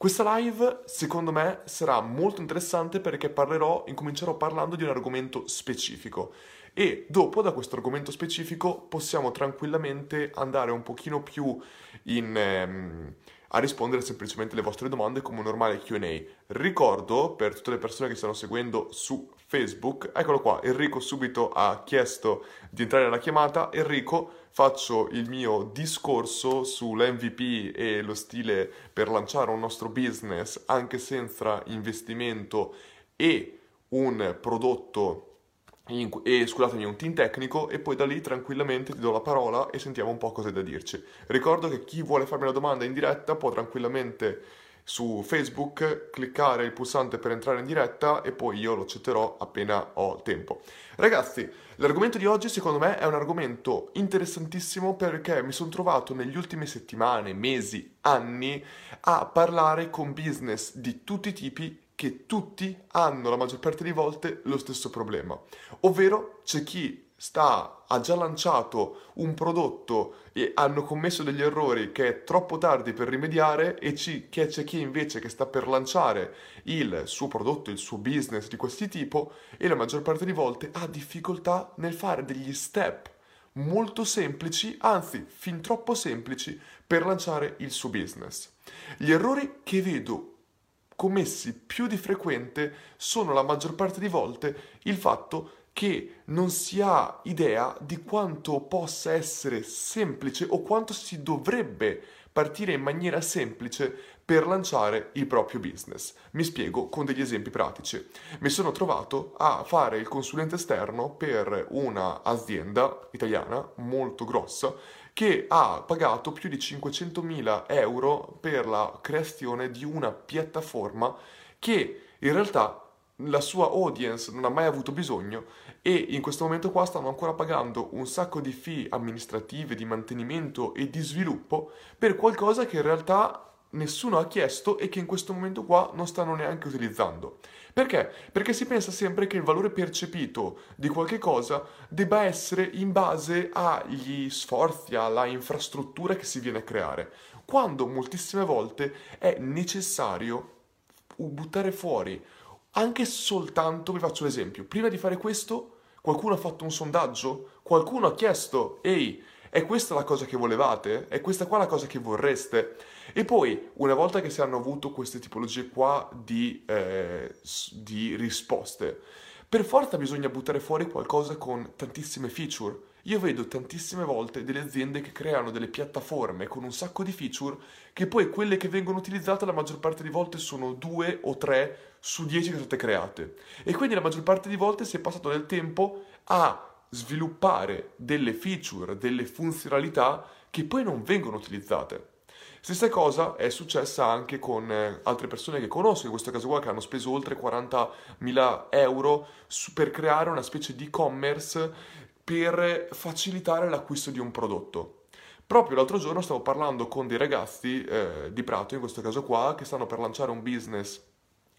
Questa live, secondo me, sarà molto interessante perché parlerò, incomincerò parlando di un argomento specifico e dopo da questo argomento specifico possiamo tranquillamente andare un pochino più in, ehm, a rispondere semplicemente alle vostre domande come un normale QA. Ricordo per tutte le persone che stanno seguendo su Facebook, eccolo qua, Enrico subito ha chiesto di entrare nella chiamata. Enrico, faccio il mio discorso sull'MVP e lo stile per lanciare un nostro business anche senza investimento e un prodotto in, e scusatemi un team tecnico e poi da lì tranquillamente ti do la parola e sentiamo un po' cosa da dirci. Ricordo che chi vuole farmi una domanda in diretta può tranquillamente su Facebook cliccare il pulsante per entrare in diretta e poi io lo accetterò appena ho tempo. Ragazzi, l'argomento di oggi secondo me è un argomento interessantissimo perché mi sono trovato negli ultimi settimane, mesi, anni a parlare con business di tutti i tipi che tutti hanno la maggior parte delle volte lo stesso problema, ovvero c'è chi sta, ha già lanciato un prodotto e hanno commesso degli errori che è troppo tardi per rimediare e ci, che c'è chi invece che sta per lanciare il suo prodotto, il suo business di questo tipo e la maggior parte delle volte ha difficoltà nel fare degli step molto semplici, anzi fin troppo semplici per lanciare il suo business. Gli errori che vedo commessi più di frequente sono la maggior parte di volte il fatto che non si ha idea di quanto possa essere semplice o quanto si dovrebbe partire in maniera semplice per lanciare il proprio business. Mi spiego con degli esempi pratici. Mi sono trovato a fare il consulente esterno per un'azienda italiana molto grossa che ha pagato più di 500.000 euro per la creazione di una piattaforma che in realtà la sua audience non ha mai avuto bisogno e in questo momento qua stanno ancora pagando un sacco di fee amministrative, di mantenimento e di sviluppo per qualcosa che in realtà nessuno ha chiesto e che in questo momento qua non stanno neanche utilizzando. Perché? Perché si pensa sempre che il valore percepito di qualche cosa debba essere in base agli sforzi, alla infrastruttura che si viene a creare, quando moltissime volte è necessario buttare fuori anche soltanto, vi faccio l'esempio, prima di fare questo qualcuno ha fatto un sondaggio, qualcuno ha chiesto, ehi, è questa la cosa che volevate? È questa qua la cosa che vorreste? E poi, una volta che si hanno avuto queste tipologie qua di, eh, di risposte, per forza bisogna buttare fuori qualcosa con tantissime feature. Io vedo tantissime volte delle aziende che creano delle piattaforme con un sacco di feature che poi quelle che vengono utilizzate la maggior parte di volte sono due o tre su dieci che sono state create. E quindi la maggior parte di volte si è passato del tempo a sviluppare delle feature, delle funzionalità che poi non vengono utilizzate. Stessa cosa è successa anche con eh, altre persone che conosco, in questo caso qua, che hanno speso oltre 40.000 euro per creare una specie di e-commerce per facilitare l'acquisto di un prodotto. Proprio l'altro giorno stavo parlando con dei ragazzi eh, di Prato, in questo caso qua, che stanno per lanciare un business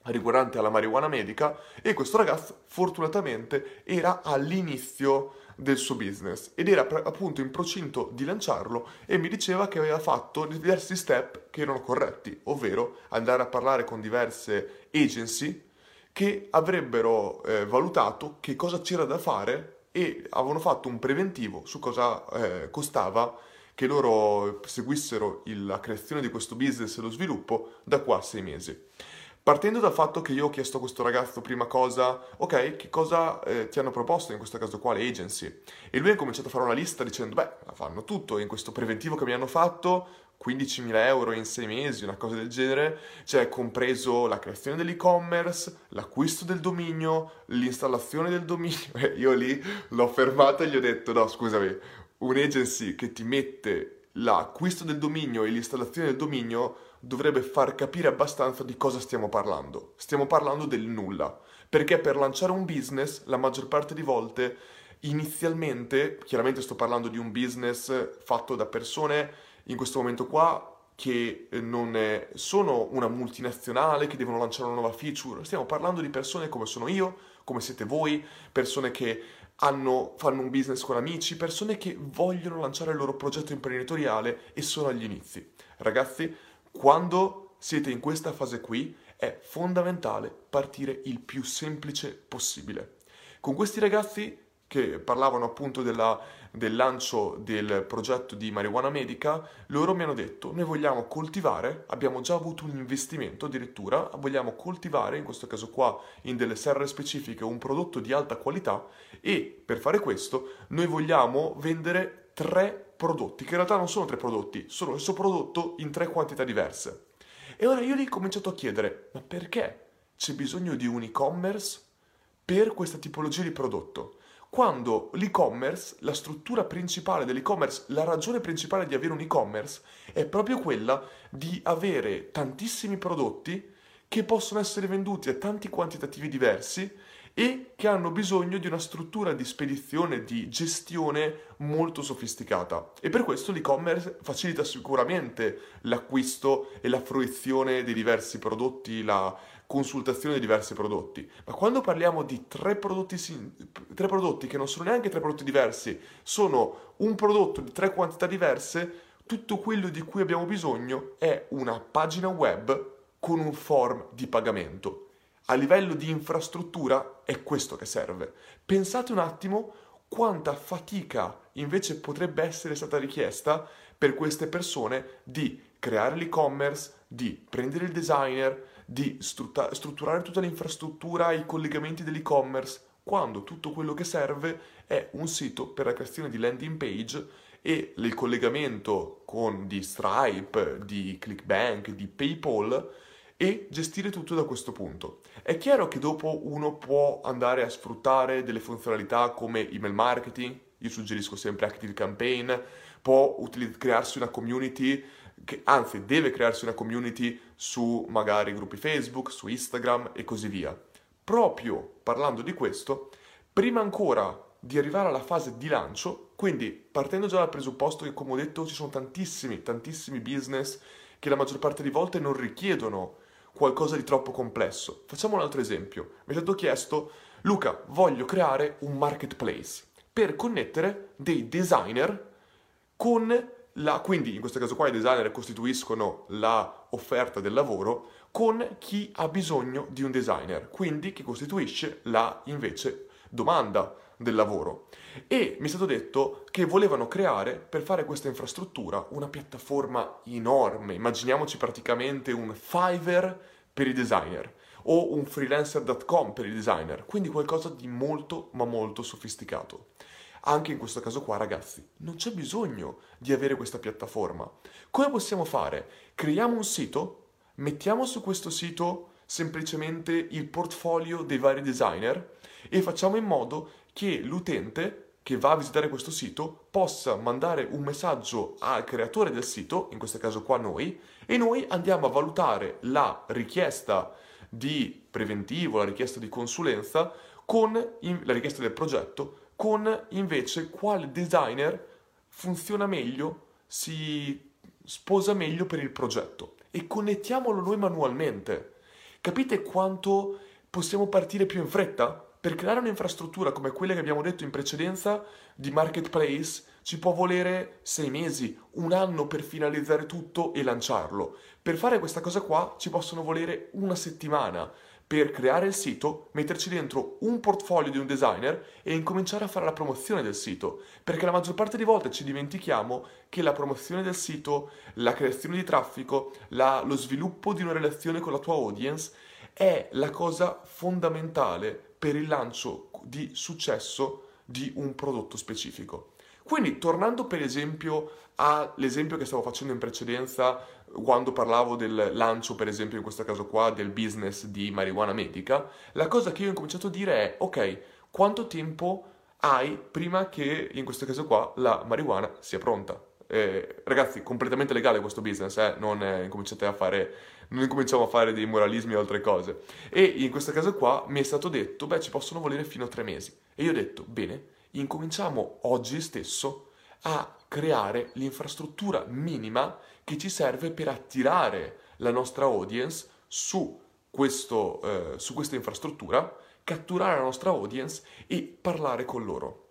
riguardante alla marijuana medica e questo ragazzo fortunatamente era all'inizio del suo business ed era appunto in procinto di lanciarlo e mi diceva che aveva fatto diversi step che erano corretti, ovvero andare a parlare con diverse agency che avrebbero eh, valutato che cosa c'era da fare e avevano fatto un preventivo su cosa eh, costava che loro seguissero il, la creazione di questo business e lo sviluppo da qua a sei mesi. Partendo dal fatto che io ho chiesto a questo ragazzo prima cosa, ok, che cosa eh, ti hanno proposto in questo caso qua le agency? E lui ha cominciato a fare una lista dicendo, beh, fanno tutto, in questo preventivo che mi hanno fatto, 15.000 euro in 6 mesi, una cosa del genere, cioè compreso la creazione dell'e-commerce, l'acquisto del dominio, l'installazione del dominio. Io lì l'ho fermato e gli ho detto, no, scusami, un'agency che ti mette l'acquisto del dominio e l'installazione del dominio dovrebbe far capire abbastanza di cosa stiamo parlando. Stiamo parlando del nulla, perché per lanciare un business la maggior parte di volte inizialmente, chiaramente sto parlando di un business fatto da persone in questo momento qua che non sono una multinazionale che devono lanciare una nuova feature, stiamo parlando di persone come sono io, come siete voi, persone che hanno, fanno un business con amici, persone che vogliono lanciare il loro progetto imprenditoriale e sono agli inizi. Ragazzi, quando siete in questa fase qui, è fondamentale partire il più semplice possibile. Con questi ragazzi che parlavano appunto della, del lancio del progetto di marijuana medica, loro mi hanno detto noi vogliamo coltivare, abbiamo già avuto un investimento addirittura, vogliamo coltivare, in questo caso qua in delle serre specifiche, un prodotto di alta qualità e per fare questo noi vogliamo vendere tre prodotti, che in realtà non sono tre prodotti, sono lo stesso prodotto in tre quantità diverse. E ora io lì ho cominciato a chiedere, ma perché c'è bisogno di un e-commerce per questa tipologia di prodotto? Quando l'e-commerce, la struttura principale dell'e-commerce, la ragione principale di avere un e-commerce è proprio quella di avere tantissimi prodotti che possono essere venduti a tanti quantitativi diversi e che hanno bisogno di una struttura di spedizione, di gestione molto sofisticata. E per questo l'e-commerce facilita sicuramente l'acquisto e la fruizione dei diversi prodotti, la consultazione di diversi prodotti. Ma quando parliamo di tre prodotti, tre prodotti che non sono neanche tre prodotti diversi, sono un prodotto di tre quantità diverse, tutto quello di cui abbiamo bisogno è una pagina web con un form di pagamento. A livello di infrastruttura è questo che serve. Pensate un attimo quanta fatica invece potrebbe essere stata richiesta per queste persone di creare l'e-commerce, di prendere il designer, di strutta- strutturare tutta l'infrastruttura, i collegamenti dell'e-commerce, quando tutto quello che serve è un sito per la creazione di landing page e il collegamento con di Stripe, di ClickBank, di PayPal e gestire tutto da questo punto. È chiaro che dopo uno può andare a sfruttare delle funzionalità come email marketing, io suggerisco sempre Active Campaign, può utiliz- crearsi una community che anzi deve crearsi una community su magari gruppi Facebook, su Instagram e così via. Proprio parlando di questo, prima ancora di arrivare alla fase di lancio, quindi partendo già dal presupposto che come ho detto ci sono tantissimi, tantissimi business che la maggior parte delle volte non richiedono qualcosa di troppo complesso. Facciamo un altro esempio. Mi è stato chiesto, Luca, voglio creare un marketplace per connettere dei designer con la, quindi in questo caso qua i designer costituiscono la offerta del lavoro con chi ha bisogno di un designer, quindi che costituisce la invece domanda del lavoro. E mi è stato detto che volevano creare per fare questa infrastruttura una piattaforma enorme, immaginiamoci praticamente un Fiverr per i designer o un freelancer.com per i designer, quindi qualcosa di molto ma molto sofisticato. Anche in questo caso qua, ragazzi, non c'è bisogno di avere questa piattaforma. Come possiamo fare? Creiamo un sito, mettiamo su questo sito semplicemente il portfolio dei vari designer e facciamo in modo che l'utente che va a visitare questo sito possa mandare un messaggio al creatore del sito, in questo caso qua noi, e noi andiamo a valutare la richiesta di preventivo, la richiesta di consulenza con la richiesta del progetto con invece quale designer funziona meglio, si sposa meglio per il progetto e connettiamolo noi manualmente. Capite quanto possiamo partire più in fretta? Per creare un'infrastruttura come quella che abbiamo detto in precedenza di marketplace ci può volere sei mesi, un anno per finalizzare tutto e lanciarlo. Per fare questa cosa qua ci possono volere una settimana per creare il sito, metterci dentro un portfolio di un designer e incominciare a fare la promozione del sito, perché la maggior parte di volte ci dimentichiamo che la promozione del sito, la creazione di traffico, la, lo sviluppo di una relazione con la tua audience è la cosa fondamentale per il lancio di successo di un prodotto specifico. Quindi, tornando per esempio all'esempio che stavo facendo in precedenza quando parlavo del lancio, per esempio in questo caso qua, del business di marijuana medica, la cosa che io ho incominciato a dire è, ok, quanto tempo hai prima che, in questo caso qua, la marijuana sia pronta? Eh, ragazzi, completamente legale questo business, eh? non eh, incominciate a fare, non incominciamo a fare dei moralismi o altre cose. E in questo caso qua mi è stato detto, beh, ci possono volere fino a tre mesi. E io ho detto, bene, incominciamo oggi stesso a creare l'infrastruttura minima che ci serve per attirare la nostra audience su, questo, eh, su questa infrastruttura, catturare la nostra audience e parlare con loro.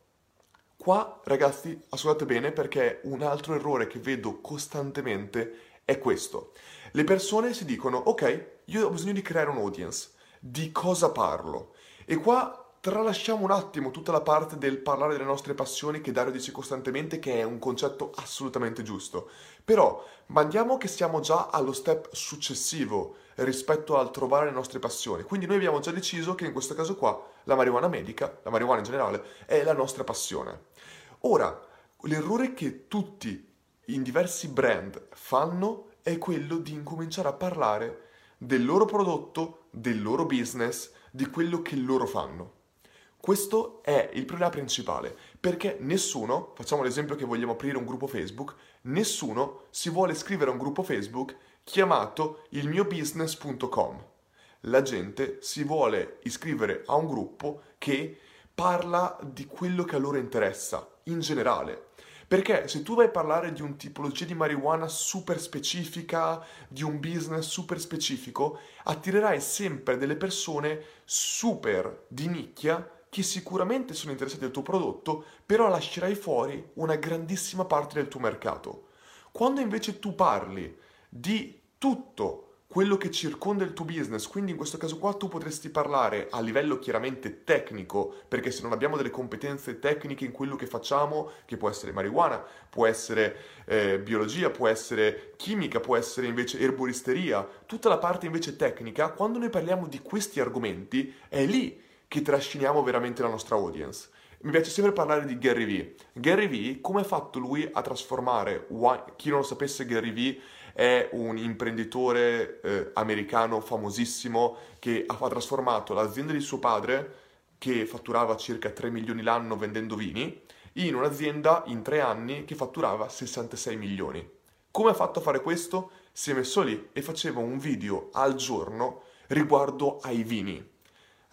Qua, ragazzi, ascoltate bene perché un altro errore che vedo costantemente è questo. Le persone si dicono, ok, io ho bisogno di creare un audience, di cosa parlo? E qua tralasciamo un attimo tutta la parte del parlare delle nostre passioni che Dario dice costantemente che è un concetto assolutamente giusto. Però mandiamo che siamo già allo step successivo rispetto al trovare le nostre passioni. Quindi noi abbiamo già deciso che in questo caso qua la marijuana medica, la marijuana in generale, è la nostra passione. Ora, l'errore che tutti in diversi brand fanno è quello di incominciare a parlare del loro prodotto, del loro business, di quello che loro fanno. Questo è il problema principale, perché nessuno, facciamo l'esempio che vogliamo aprire un gruppo Facebook, nessuno si vuole iscrivere a un gruppo Facebook chiamato ilmiobusiness.com. La gente si vuole iscrivere a un gruppo che parla di quello che a loro interessa, in generale. Perché se tu vai a parlare di un tipologia di marijuana super specifica, di un business super specifico, attirerai sempre delle persone super di nicchia che sicuramente sono interessati al tuo prodotto, però lascerai fuori una grandissima parte del tuo mercato. Quando invece tu parli di tutto quello che circonda il tuo business, quindi in questo caso qua tu potresti parlare a livello chiaramente tecnico, perché se non abbiamo delle competenze tecniche in quello che facciamo, che può essere marijuana, può essere eh, biologia, può essere chimica, può essere invece erboristeria, tutta la parte invece tecnica, quando noi parliamo di questi argomenti, è lì che trasciniamo veramente la nostra audience. Mi piace sempre parlare di Gary Vee. Gary Vee, come ha fatto lui a trasformare, chi non lo sapesse Gary Vee è un imprenditore eh, americano famosissimo che ha trasformato l'azienda di suo padre, che fatturava circa 3 milioni l'anno vendendo vini, in un'azienda in tre anni che fatturava 66 milioni. Come ha fatto a fare questo? Si è messo lì e faceva un video al giorno riguardo ai vini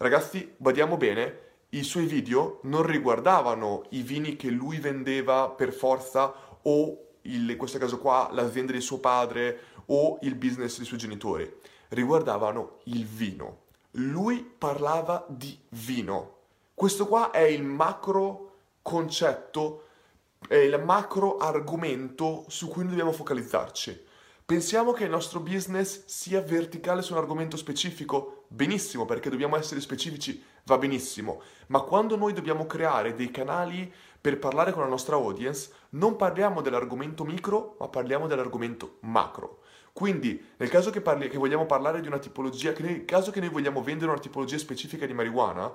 Ragazzi, badiamo bene, i suoi video non riguardavano i vini che lui vendeva per forza o il, in questo caso qua l'azienda di suo padre o il business dei suoi genitori, riguardavano il vino. Lui parlava di vino. Questo qua è il macro concetto, è il macro argomento su cui noi dobbiamo focalizzarci. Pensiamo che il nostro business sia verticale su un argomento specifico? Benissimo, perché dobbiamo essere specifici, va benissimo, ma quando noi dobbiamo creare dei canali per parlare con la nostra audience, non parliamo dell'argomento micro, ma parliamo dell'argomento macro. Quindi, nel caso che, parli, che vogliamo parlare di una tipologia, nel caso che noi vogliamo vendere una tipologia specifica di marijuana,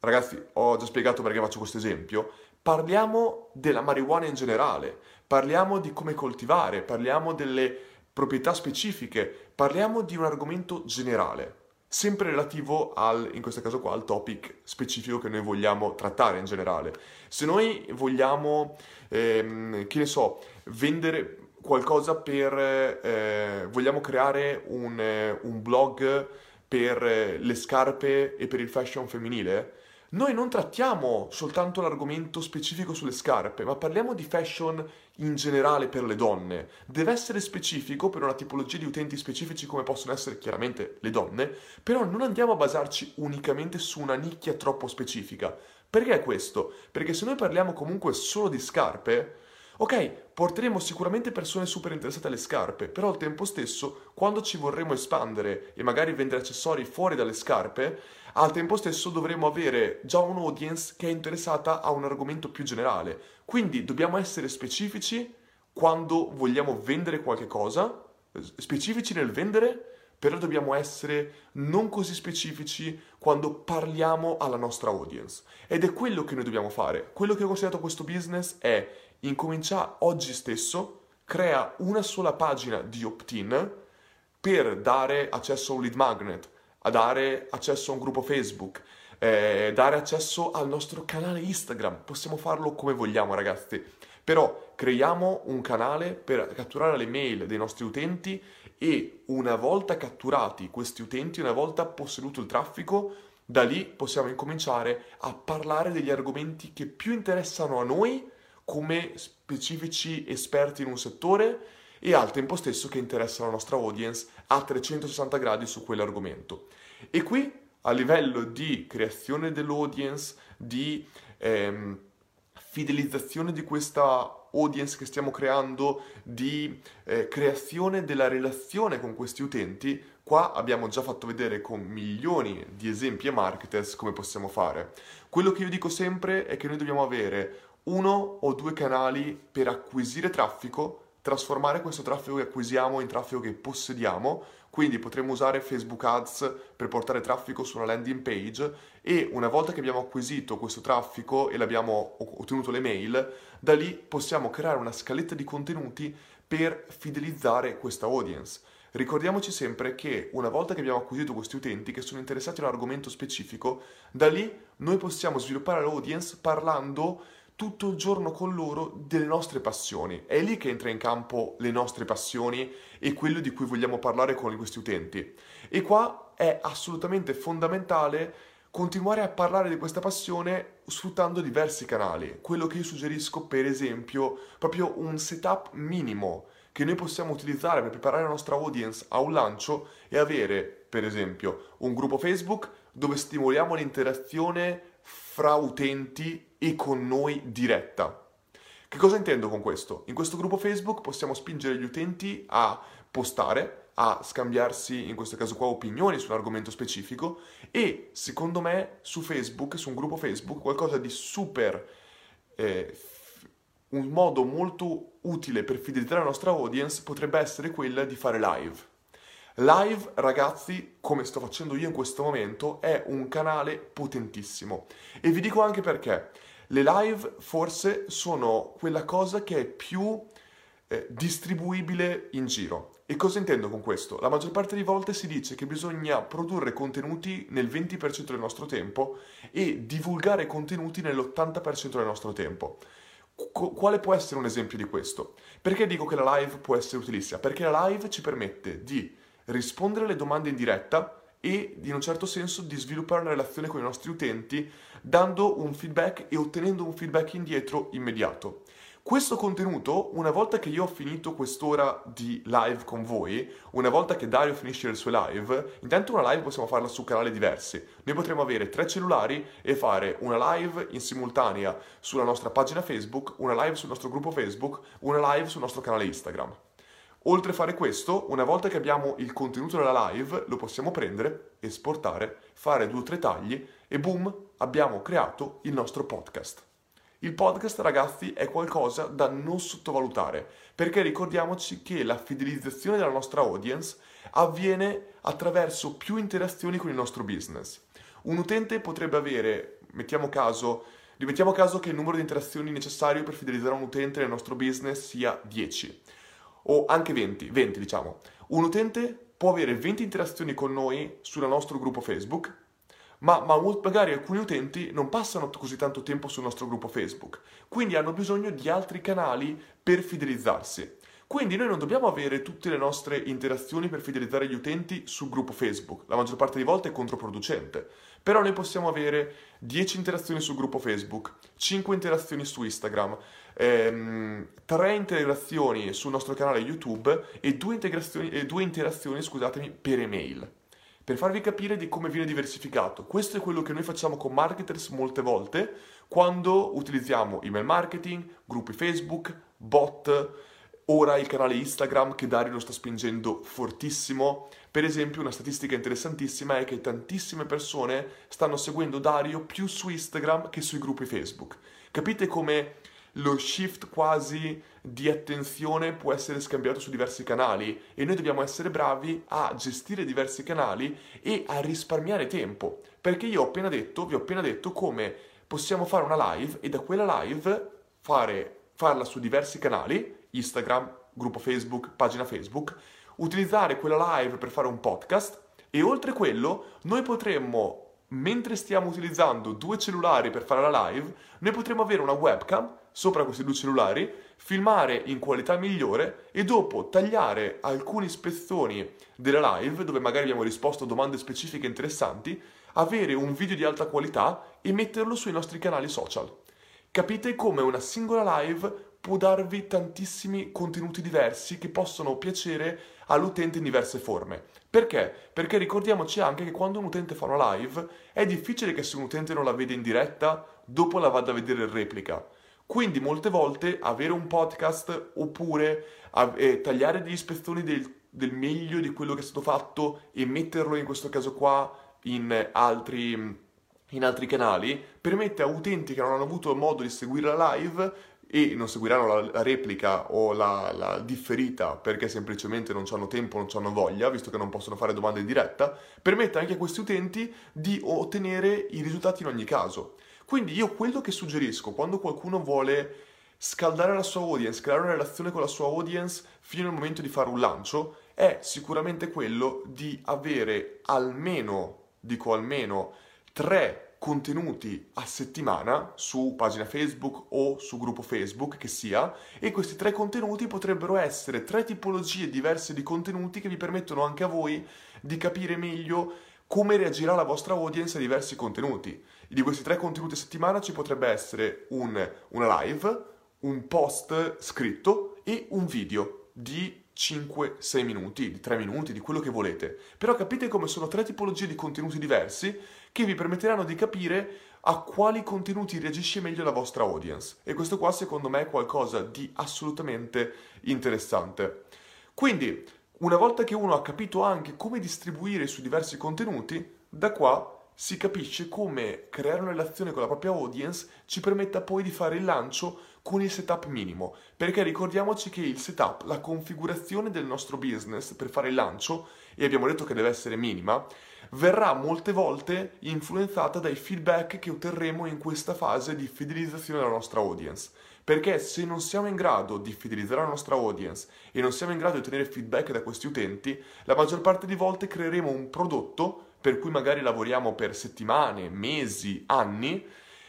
ragazzi, ho già spiegato perché faccio questo esempio, parliamo della marijuana in generale, parliamo di come coltivare, parliamo delle proprietà specifiche, parliamo di un argomento generale, sempre relativo al, in questo caso qua, al topic specifico che noi vogliamo trattare in generale. Se noi vogliamo, ehm, che ne so, vendere qualcosa per, eh, vogliamo creare un, eh, un blog per eh, le scarpe e per il fashion femminile, noi non trattiamo soltanto l'argomento specifico sulle scarpe, ma parliamo di fashion in generale per le donne. Deve essere specifico per una tipologia di utenti specifici come possono essere chiaramente le donne, però non andiamo a basarci unicamente su una nicchia troppo specifica. Perché questo? Perché se noi parliamo comunque solo di scarpe, Ok, porteremo sicuramente persone super interessate alle scarpe, però al tempo stesso, quando ci vorremmo espandere e magari vendere accessori fuori dalle scarpe, al tempo stesso dovremo avere già un audience che è interessata a un argomento più generale. Quindi dobbiamo essere specifici quando vogliamo vendere qualche cosa, specifici nel vendere, però dobbiamo essere non così specifici quando parliamo alla nostra audience. Ed è quello che noi dobbiamo fare. Quello che ho considerato questo business è incomincia oggi stesso, crea una sola pagina di opt-in per dare accesso a un lead magnet, a dare accesso a un gruppo Facebook, eh, dare accesso al nostro canale Instagram. Possiamo farlo come vogliamo, ragazzi. Però creiamo un canale per catturare le mail dei nostri utenti e una volta catturati questi utenti, una volta posseduto il traffico, da lì possiamo incominciare a parlare degli argomenti che più interessano a noi come specifici esperti in un settore e al tempo stesso che interessano la nostra audience a 360 gradi su quell'argomento. E qui a livello di creazione dell'audience, di ehm, fidelizzazione di questa audience che stiamo creando, di eh, creazione della relazione con questi utenti, qua abbiamo già fatto vedere con milioni di esempi e marketers come possiamo fare. Quello che io dico sempre è che noi dobbiamo avere uno o due canali per acquisire traffico, trasformare questo traffico che acquisiamo in traffico che possediamo, quindi potremmo usare Facebook Ads per portare traffico su una landing page e una volta che abbiamo acquisito questo traffico e l'abbiamo ottenuto le mail, da lì possiamo creare una scaletta di contenuti per fidelizzare questa audience. Ricordiamoci sempre che una volta che abbiamo acquisito questi utenti che sono interessati a un argomento specifico, da lì noi possiamo sviluppare l'audience parlando tutto il giorno con loro delle nostre passioni. È lì che entra in campo le nostre passioni e quello di cui vogliamo parlare con questi utenti. E qua è assolutamente fondamentale continuare a parlare di questa passione sfruttando diversi canali. Quello che io suggerisco, per esempio, proprio un setup minimo che noi possiamo utilizzare per preparare la nostra audience a un lancio e avere, per esempio, un gruppo Facebook dove stimoliamo l'interazione fra utenti e con noi diretta. Che cosa intendo con questo? In questo gruppo Facebook possiamo spingere gli utenti a postare, a scambiarsi, in questo caso qua, opinioni su un argomento specifico e, secondo me, su Facebook, su un gruppo Facebook, qualcosa di super... Eh, un modo molto utile per fidelizzare la nostra audience potrebbe essere quella di fare live. Live, ragazzi, come sto facendo io in questo momento, è un canale potentissimo. E vi dico anche perché. Le live forse sono quella cosa che è più eh, distribuibile in giro. E cosa intendo con questo? La maggior parte delle volte si dice che bisogna produrre contenuti nel 20% del nostro tempo e divulgare contenuti nell'80% del nostro tempo. Qu- quale può essere un esempio di questo? Perché dico che la live può essere utilissima? Perché la live ci permette di rispondere alle domande in diretta e in un certo senso di sviluppare una relazione con i nostri utenti dando un feedback e ottenendo un feedback indietro immediato. Questo contenuto, una volta che io ho finito quest'ora di live con voi, una volta che Dario finisce le sue live, intanto una live possiamo farla su canali diversi. Noi potremo avere tre cellulari e fare una live in simultanea sulla nostra pagina Facebook, una live sul nostro gruppo Facebook, una live sul nostro canale Instagram. Oltre a fare questo, una volta che abbiamo il contenuto della live, lo possiamo prendere, esportare, fare due o tre tagli e boom, abbiamo creato il nostro podcast. Il podcast, ragazzi, è qualcosa da non sottovalutare, perché ricordiamoci che la fidelizzazione della nostra audience avviene attraverso più interazioni con il nostro business. Un utente potrebbe avere, mettiamo caso, rimettiamo caso che il numero di interazioni necessario per fidelizzare un utente nel nostro business sia 10 o anche 20, 20 diciamo. Un utente può avere 20 interazioni con noi sul nostro gruppo Facebook, ma, ma, magari alcuni utenti non passano così tanto tempo sul nostro gruppo Facebook, quindi hanno bisogno di altri canali per fidelizzarsi. Quindi noi non dobbiamo avere tutte le nostre interazioni per fidelizzare gli utenti sul gruppo Facebook, la maggior parte delle volte è controproducente. Però noi possiamo avere 10 interazioni sul gruppo Facebook, 5 interazioni su Instagram, ehm, 3 interazioni sul nostro canale YouTube e 2, e 2 interazioni scusatemi, per email. Per farvi capire di come viene diversificato, questo è quello che noi facciamo con marketers molte volte quando utilizziamo email marketing, gruppi Facebook, bot, ora il canale Instagram che Dario lo sta spingendo fortissimo. Per esempio, una statistica interessantissima è che tantissime persone stanno seguendo Dario più su Instagram che sui gruppi Facebook. Capite come lo shift quasi di attenzione può essere scambiato su diversi canali e noi dobbiamo essere bravi a gestire diversi canali e a risparmiare tempo. Perché io ho appena detto, vi ho appena detto come possiamo fare una live e da quella live fare, farla su diversi canali Instagram, gruppo Facebook, pagina Facebook, utilizzare quella live per fare un podcast e oltre quello noi potremmo, mentre stiamo utilizzando due cellulari per fare la live, noi potremmo avere una webcam sopra questi due cellulari, filmare in qualità migliore e dopo tagliare alcuni spezzoni della live dove magari abbiamo risposto a domande specifiche interessanti, avere un video di alta qualità e metterlo sui nostri canali social. Capite come una singola live può darvi tantissimi contenuti diversi che possono piacere all'utente in diverse forme. Perché? Perché ricordiamoci anche che quando un utente fa una live è difficile che se un utente non la vede in diretta, dopo la vada a vedere in replica. Quindi molte volte avere un podcast oppure eh, tagliare degli spezzoni del, del meglio di quello che è stato fatto e metterlo in questo caso qua in altri, in altri canali permette a utenti che non hanno avuto modo di seguire la live e non seguiranno la, la replica o la, la, differita perché semplicemente non hanno tempo, non hanno voglia, visto che non possono fare domande in diretta, permette anche a questi utenti di ottenere i risultati in ogni caso. Quindi io quello che suggerisco quando qualcuno vuole scaldare la sua audience, creare una relazione con la sua audience fino al momento di fare un lancio, è sicuramente quello di avere almeno, dico almeno, tre contenuti a settimana su pagina Facebook o su gruppo Facebook che sia e questi tre contenuti potrebbero essere tre tipologie diverse di contenuti che vi permettono anche a voi di capire meglio come reagirà la vostra audience a diversi contenuti. Di questi tre contenuti a settimana ci potrebbe essere un, una live, un post scritto e un video di 5-6 minuti, di 3 minuti, di quello che volete. Però capite come sono tre tipologie di contenuti diversi che vi permetteranno di capire a quali contenuti reagisce meglio la vostra audience. E questo qua secondo me è qualcosa di assolutamente interessante. Quindi, una volta che uno ha capito anche come distribuire su diversi contenuti, da qua si capisce come creare una relazione con la propria audience ci permetta poi di fare il lancio con il setup minimo, perché ricordiamoci che il setup, la configurazione del nostro business per fare il lancio, e abbiamo detto che deve essere minima, verrà molte volte influenzata dai feedback che otterremo in questa fase di fidelizzazione della nostra audience. Perché se non siamo in grado di fidelizzare la nostra audience e non siamo in grado di ottenere feedback da questi utenti, la maggior parte di volte creeremo un prodotto per cui magari lavoriamo per settimane, mesi, anni,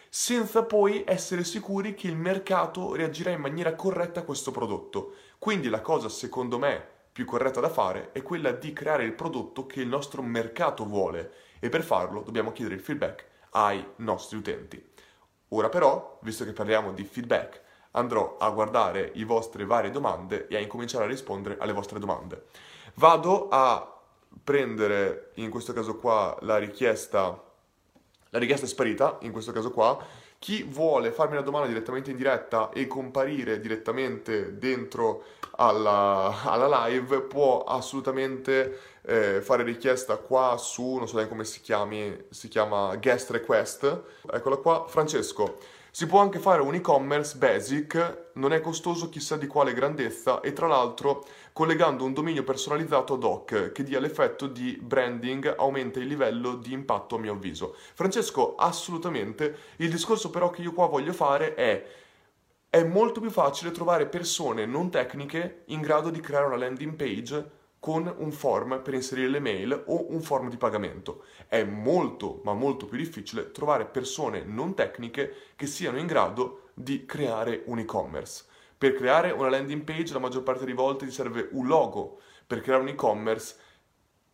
senza poi essere sicuri che il mercato reagirà in maniera corretta a questo prodotto. Quindi la cosa secondo me più corretta da fare è quella di creare il prodotto che il nostro mercato vuole e per farlo dobbiamo chiedere il feedback ai nostri utenti. Ora però, visto che parliamo di feedback, andrò a guardare le vostre varie domande e a incominciare a rispondere alle vostre domande. Vado a prendere in questo caso qua la richiesta la richiesta è sparita, in questo caso qua. Chi vuole farmi una domanda direttamente in diretta e comparire direttamente dentro alla, alla live può assolutamente eh, fare richiesta qua su, non so come si chiami, si chiama guest request. Eccola qua, Francesco. Si può anche fare un e-commerce basic, non è costoso chissà di quale grandezza e tra l'altro collegando un dominio personalizzato ad hoc che dia l'effetto di branding aumenta il livello di impatto a mio avviso. Francesco, assolutamente. Il discorso però che io qua voglio fare è è molto più facile trovare persone non tecniche in grado di creare una landing page con un form per inserire le mail o un form di pagamento. È molto, ma molto più difficile trovare persone non tecniche che siano in grado di creare un e-commerce. Per creare una landing page la maggior parte delle volte ti serve un logo, per creare un e-commerce,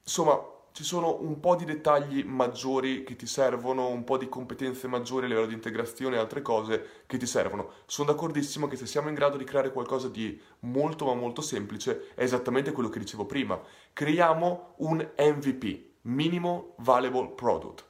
insomma, ci sono un po' di dettagli maggiori che ti servono, un po' di competenze maggiori a livello di integrazione e altre cose che ti servono. Sono d'accordissimo che se siamo in grado di creare qualcosa di molto ma molto semplice, è esattamente quello che dicevo prima. Creiamo un MVP, Minimum Valuable Product,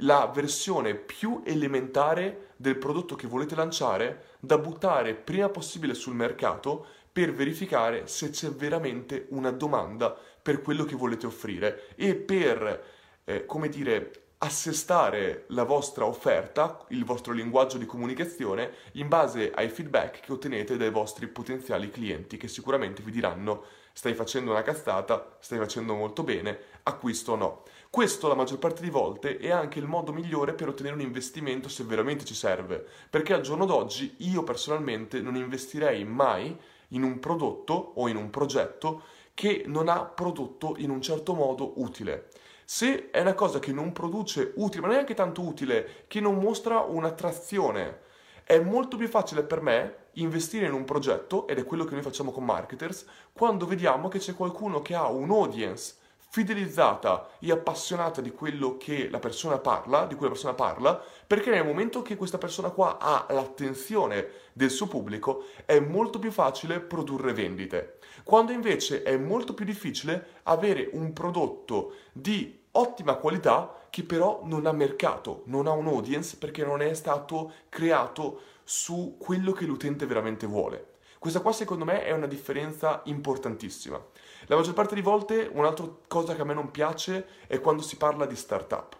la versione più elementare del prodotto che volete lanciare da buttare prima possibile sul mercato per verificare se c'è veramente una domanda per quello che volete offrire e per, eh, come dire, assestare la vostra offerta, il vostro linguaggio di comunicazione in base ai feedback che ottenete dai vostri potenziali clienti che sicuramente vi diranno stai facendo una cazzata, stai facendo molto bene, acquisto o no. Questo la maggior parte di volte è anche il modo migliore per ottenere un investimento se veramente ci serve, perché al giorno d'oggi io personalmente non investirei mai in un prodotto o in un progetto che non ha prodotto in un certo modo utile. Se è una cosa che non produce utile, ma neanche tanto utile, che non mostra un'attrazione, è molto più facile per me investire in un progetto, ed è quello che noi facciamo con marketers, quando vediamo che c'è qualcuno che ha un'audience fidelizzata e appassionata di quello che la persona parla, di cui la persona parla, perché nel momento che questa persona qua ha l'attenzione del suo pubblico è molto più facile produrre vendite. Quando invece è molto più difficile avere un prodotto di ottima qualità che però non ha mercato, non ha un audience perché non è stato creato su quello che l'utente veramente vuole. Questa qua secondo me è una differenza importantissima. La maggior parte di volte un'altra cosa che a me non piace è quando si parla di startup.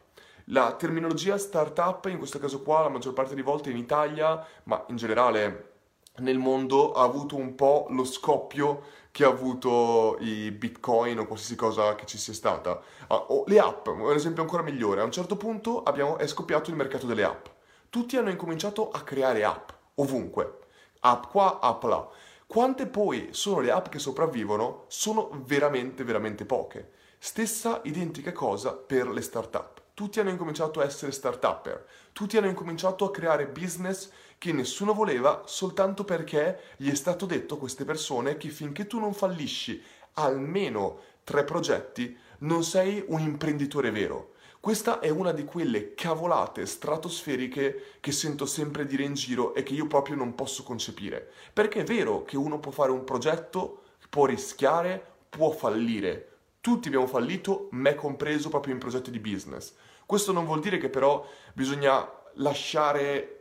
La terminologia startup, in questo caso qua, la maggior parte di volte in Italia, ma in generale nel mondo, ha avuto un po' lo scoppio che ha avuto i bitcoin o qualsiasi cosa che ci sia stata. Ah, o le app, un esempio ancora migliore. A un certo punto abbiamo, è scoppiato il mercato delle app. Tutti hanno incominciato a creare app, ovunque app qua, app là. Quante poi sono le app che sopravvivono sono veramente, veramente poche. Stessa identica cosa per le startup. Tutti hanno incominciato a essere start-upper, tutti hanno incominciato a creare business che nessuno voleva soltanto perché gli è stato detto a queste persone che finché tu non fallisci almeno tre progetti non sei un imprenditore vero. Questa è una di quelle cavolate stratosferiche che sento sempre dire in giro e che io proprio non posso concepire. Perché è vero che uno può fare un progetto, può rischiare, può fallire. Tutti abbiamo fallito, me compreso, proprio in progetti di business. Questo non vuol dire che però bisogna lasciare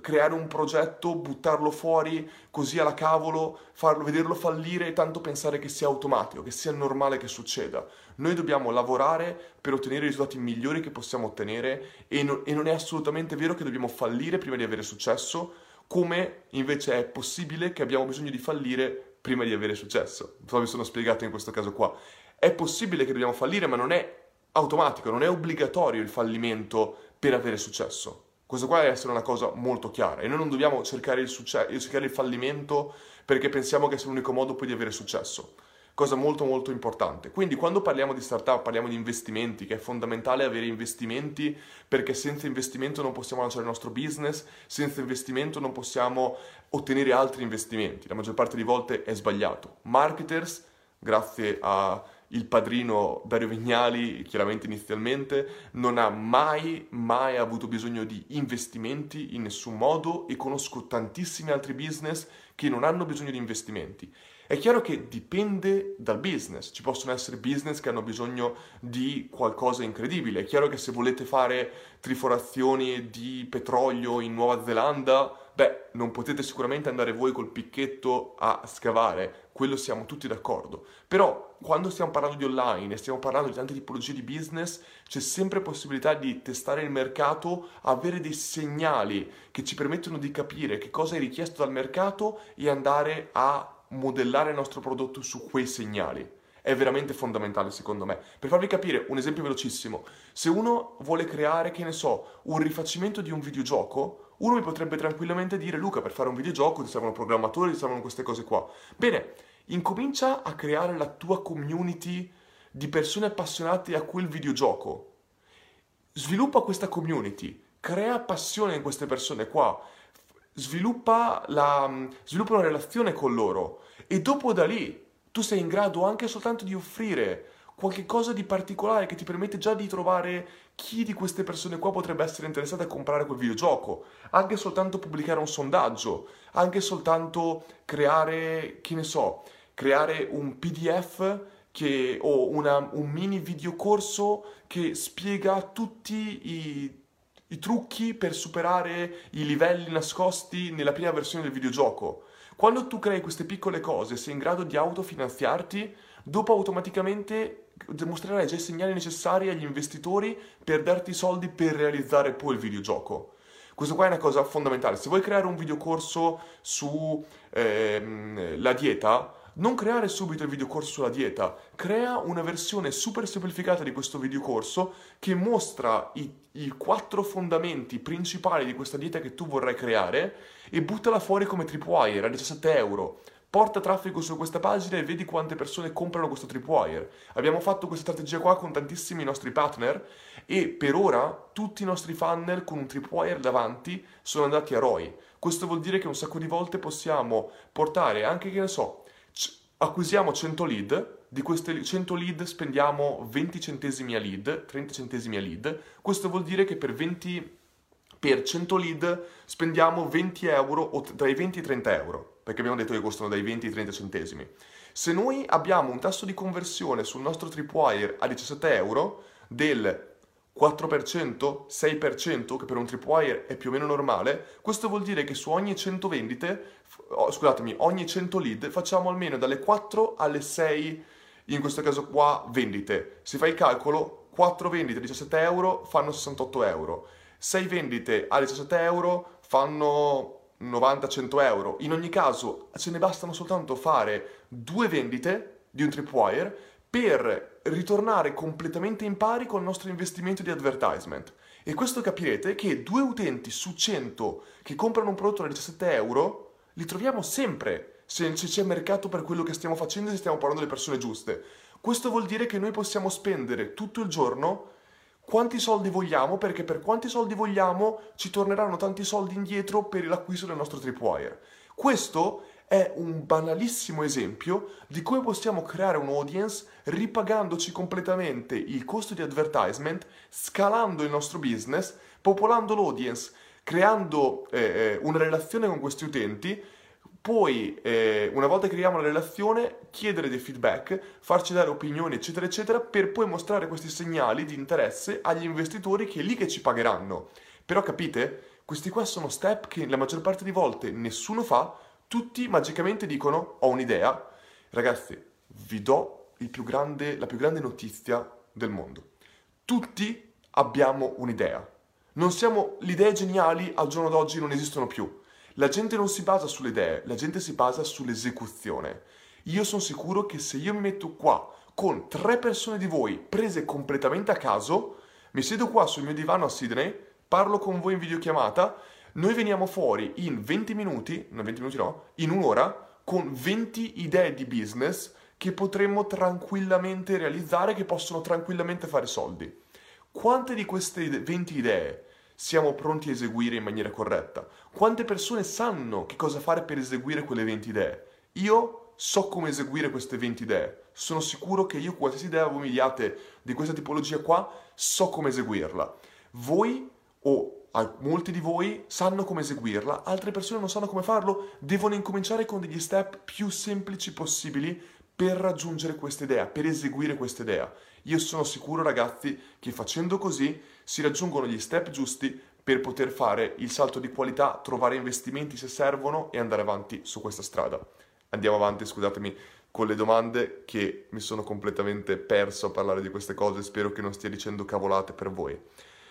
creare un progetto, buttarlo fuori così alla cavolo, farlo, vederlo fallire e tanto pensare che sia automatico, che sia normale che succeda. Noi dobbiamo lavorare per ottenere i risultati migliori che possiamo ottenere e, no, e non è assolutamente vero che dobbiamo fallire prima di avere successo, come invece è possibile che abbiamo bisogno di fallire prima di avere successo. So mi sono spiegato in questo caso qua. È possibile che dobbiamo fallire, ma non è automatico, non è obbligatorio il fallimento per avere successo. Questo qua deve essere una cosa molto chiara e noi non dobbiamo cercare il, succe- cercare il fallimento perché pensiamo che sia l'unico modo poi di avere successo. Cosa molto molto importante. Quindi quando parliamo di startup parliamo di investimenti, che è fondamentale avere investimenti perché senza investimento non possiamo lanciare il nostro business, senza investimento non possiamo ottenere altri investimenti. La maggior parte di volte è sbagliato. Marketers, grazie a il padrino Dario Vignali, chiaramente inizialmente, non ha mai, mai avuto bisogno di investimenti in nessun modo e conosco tantissimi altri business che non hanno bisogno di investimenti. È chiaro che dipende dal business, ci possono essere business che hanno bisogno di qualcosa incredibile, è chiaro che se volete fare triforazioni di petrolio in Nuova Zelanda, beh, non potete sicuramente andare voi col picchetto a scavare, quello siamo tutti d'accordo. Però quando stiamo parlando di online e stiamo parlando di tante tipologie di business, c'è sempre possibilità di testare il mercato, avere dei segnali che ci permettono di capire che cosa è richiesto dal mercato e andare a modellare il nostro prodotto su quei segnali. È veramente fondamentale secondo me. Per farvi capire un esempio velocissimo, se uno vuole creare, che ne so, un rifacimento di un videogioco, uno mi potrebbe tranquillamente dire Luca, per fare un videogioco ti servono programmatori, ti servono queste cose qua. Bene, incomincia a creare la tua community di persone appassionate a quel videogioco. Sviluppa questa community, crea passione in queste persone qua, sviluppa, la, sviluppa una relazione con loro e dopo da lì tu sei in grado anche soltanto di offrire qualche cosa di particolare che ti permette già di trovare chi di queste persone qua potrebbe essere interessato a comprare quel videogioco, anche soltanto pubblicare un sondaggio, anche soltanto creare, che ne so, creare un PDF che, o una, un mini videocorso che spiega tutti i, i trucchi per superare i livelli nascosti nella prima versione del videogioco. Quando tu crei queste piccole cose, sei in grado di autofinanziarti, dopo automaticamente dimostrerai già i segnali necessari agli investitori per darti i soldi per realizzare poi il videogioco. Questo qua è una cosa fondamentale. Se vuoi creare un videocorso sulla ehm, dieta, non creare subito il videocorso sulla dieta, crea una versione super semplificata di questo videocorso che mostra i, i quattro fondamenti principali di questa dieta che tu vorrai creare e buttala fuori come tripwire a 17 euro porta traffico su questa pagina e vedi quante persone comprano questo tripwire. Abbiamo fatto questa strategia qua con tantissimi nostri partner e per ora tutti i nostri funnel con un tripwire davanti sono andati a ROI. Questo vuol dire che un sacco di volte possiamo portare anche, che ne so, acquisiamo 100 lead, di queste 100 lead spendiamo 20 centesimi a lead, 30 centesimi a lead. Questo vuol dire che per 20 per 100 lead spendiamo 20 euro o dai 20 ai 30 euro perché abbiamo detto che costano dai 20 ai 30 centesimi. Se noi abbiamo un tasso di conversione sul nostro tripwire a 17 euro, del 4%, 6%, che per un tripwire è più o meno normale, questo vuol dire che su ogni 100 vendite, oh, scusatemi, ogni 100 lead facciamo almeno dalle 4 alle 6, in questo caso qua, vendite. Se fai il calcolo, 4 vendite a 17 euro fanno 68 euro, 6 vendite a 17 euro fanno 90-100 euro. In ogni caso, ce ne bastano soltanto fare due vendite di un tripwire per ritornare completamente in pari con il nostro investimento di advertisement. E questo capirete che due utenti su 100 che comprano un prodotto da 17 euro li troviamo sempre se c'è mercato per quello che stiamo facendo e se stiamo parlando delle persone giuste. Questo vuol dire che noi possiamo spendere tutto il giorno quanti soldi vogliamo perché per quanti soldi vogliamo ci torneranno tanti soldi indietro per l'acquisto del nostro tripwire. Questo è un banalissimo esempio di come possiamo creare un audience ripagandoci completamente il costo di advertisement, scalando il nostro business, popolando l'audience, creando eh, eh una relazione con questi utenti poi, eh, una volta che creiamo la relazione, chiedere dei feedback, farci dare opinioni, eccetera, eccetera, per poi mostrare questi segnali di interesse agli investitori che è lì che ci pagheranno. Però capite? Questi qua sono step che la maggior parte di volte nessuno fa, tutti magicamente dicono ho un'idea. Ragazzi, vi do più grande, la più grande notizia del mondo. Tutti abbiamo un'idea. Non siamo, le idee geniali al giorno d'oggi non esistono più la gente non si basa sulle idee, la gente si basa sull'esecuzione. Io sono sicuro che se io mi metto qua con tre persone di voi prese completamente a caso, mi siedo qua sul mio divano a Sydney, parlo con voi in videochiamata, noi veniamo fuori in 20 minuti, no 20 minuti no, in un'ora, con 20 idee di business che potremmo tranquillamente realizzare, che possono tranquillamente fare soldi. Quante di queste 20 idee siamo pronti a eseguire in maniera corretta? Quante persone sanno che cosa fare per eseguire quelle 20 idee? Io so come eseguire queste 20 idee. Sono sicuro che io qualsiasi idea voi mi diate di questa tipologia qua, so come eseguirla. Voi o molti di voi sanno come eseguirla, altre persone non sanno come farlo, devono incominciare con degli step più semplici possibili per raggiungere questa idea, per eseguire questa idea. Io sono sicuro, ragazzi, che facendo così si raggiungono gli step giusti per poter fare il salto di qualità, trovare investimenti se servono e andare avanti su questa strada. Andiamo avanti, scusatemi, con le domande che mi sono completamente perso a parlare di queste cose, spero che non stia dicendo cavolate per voi.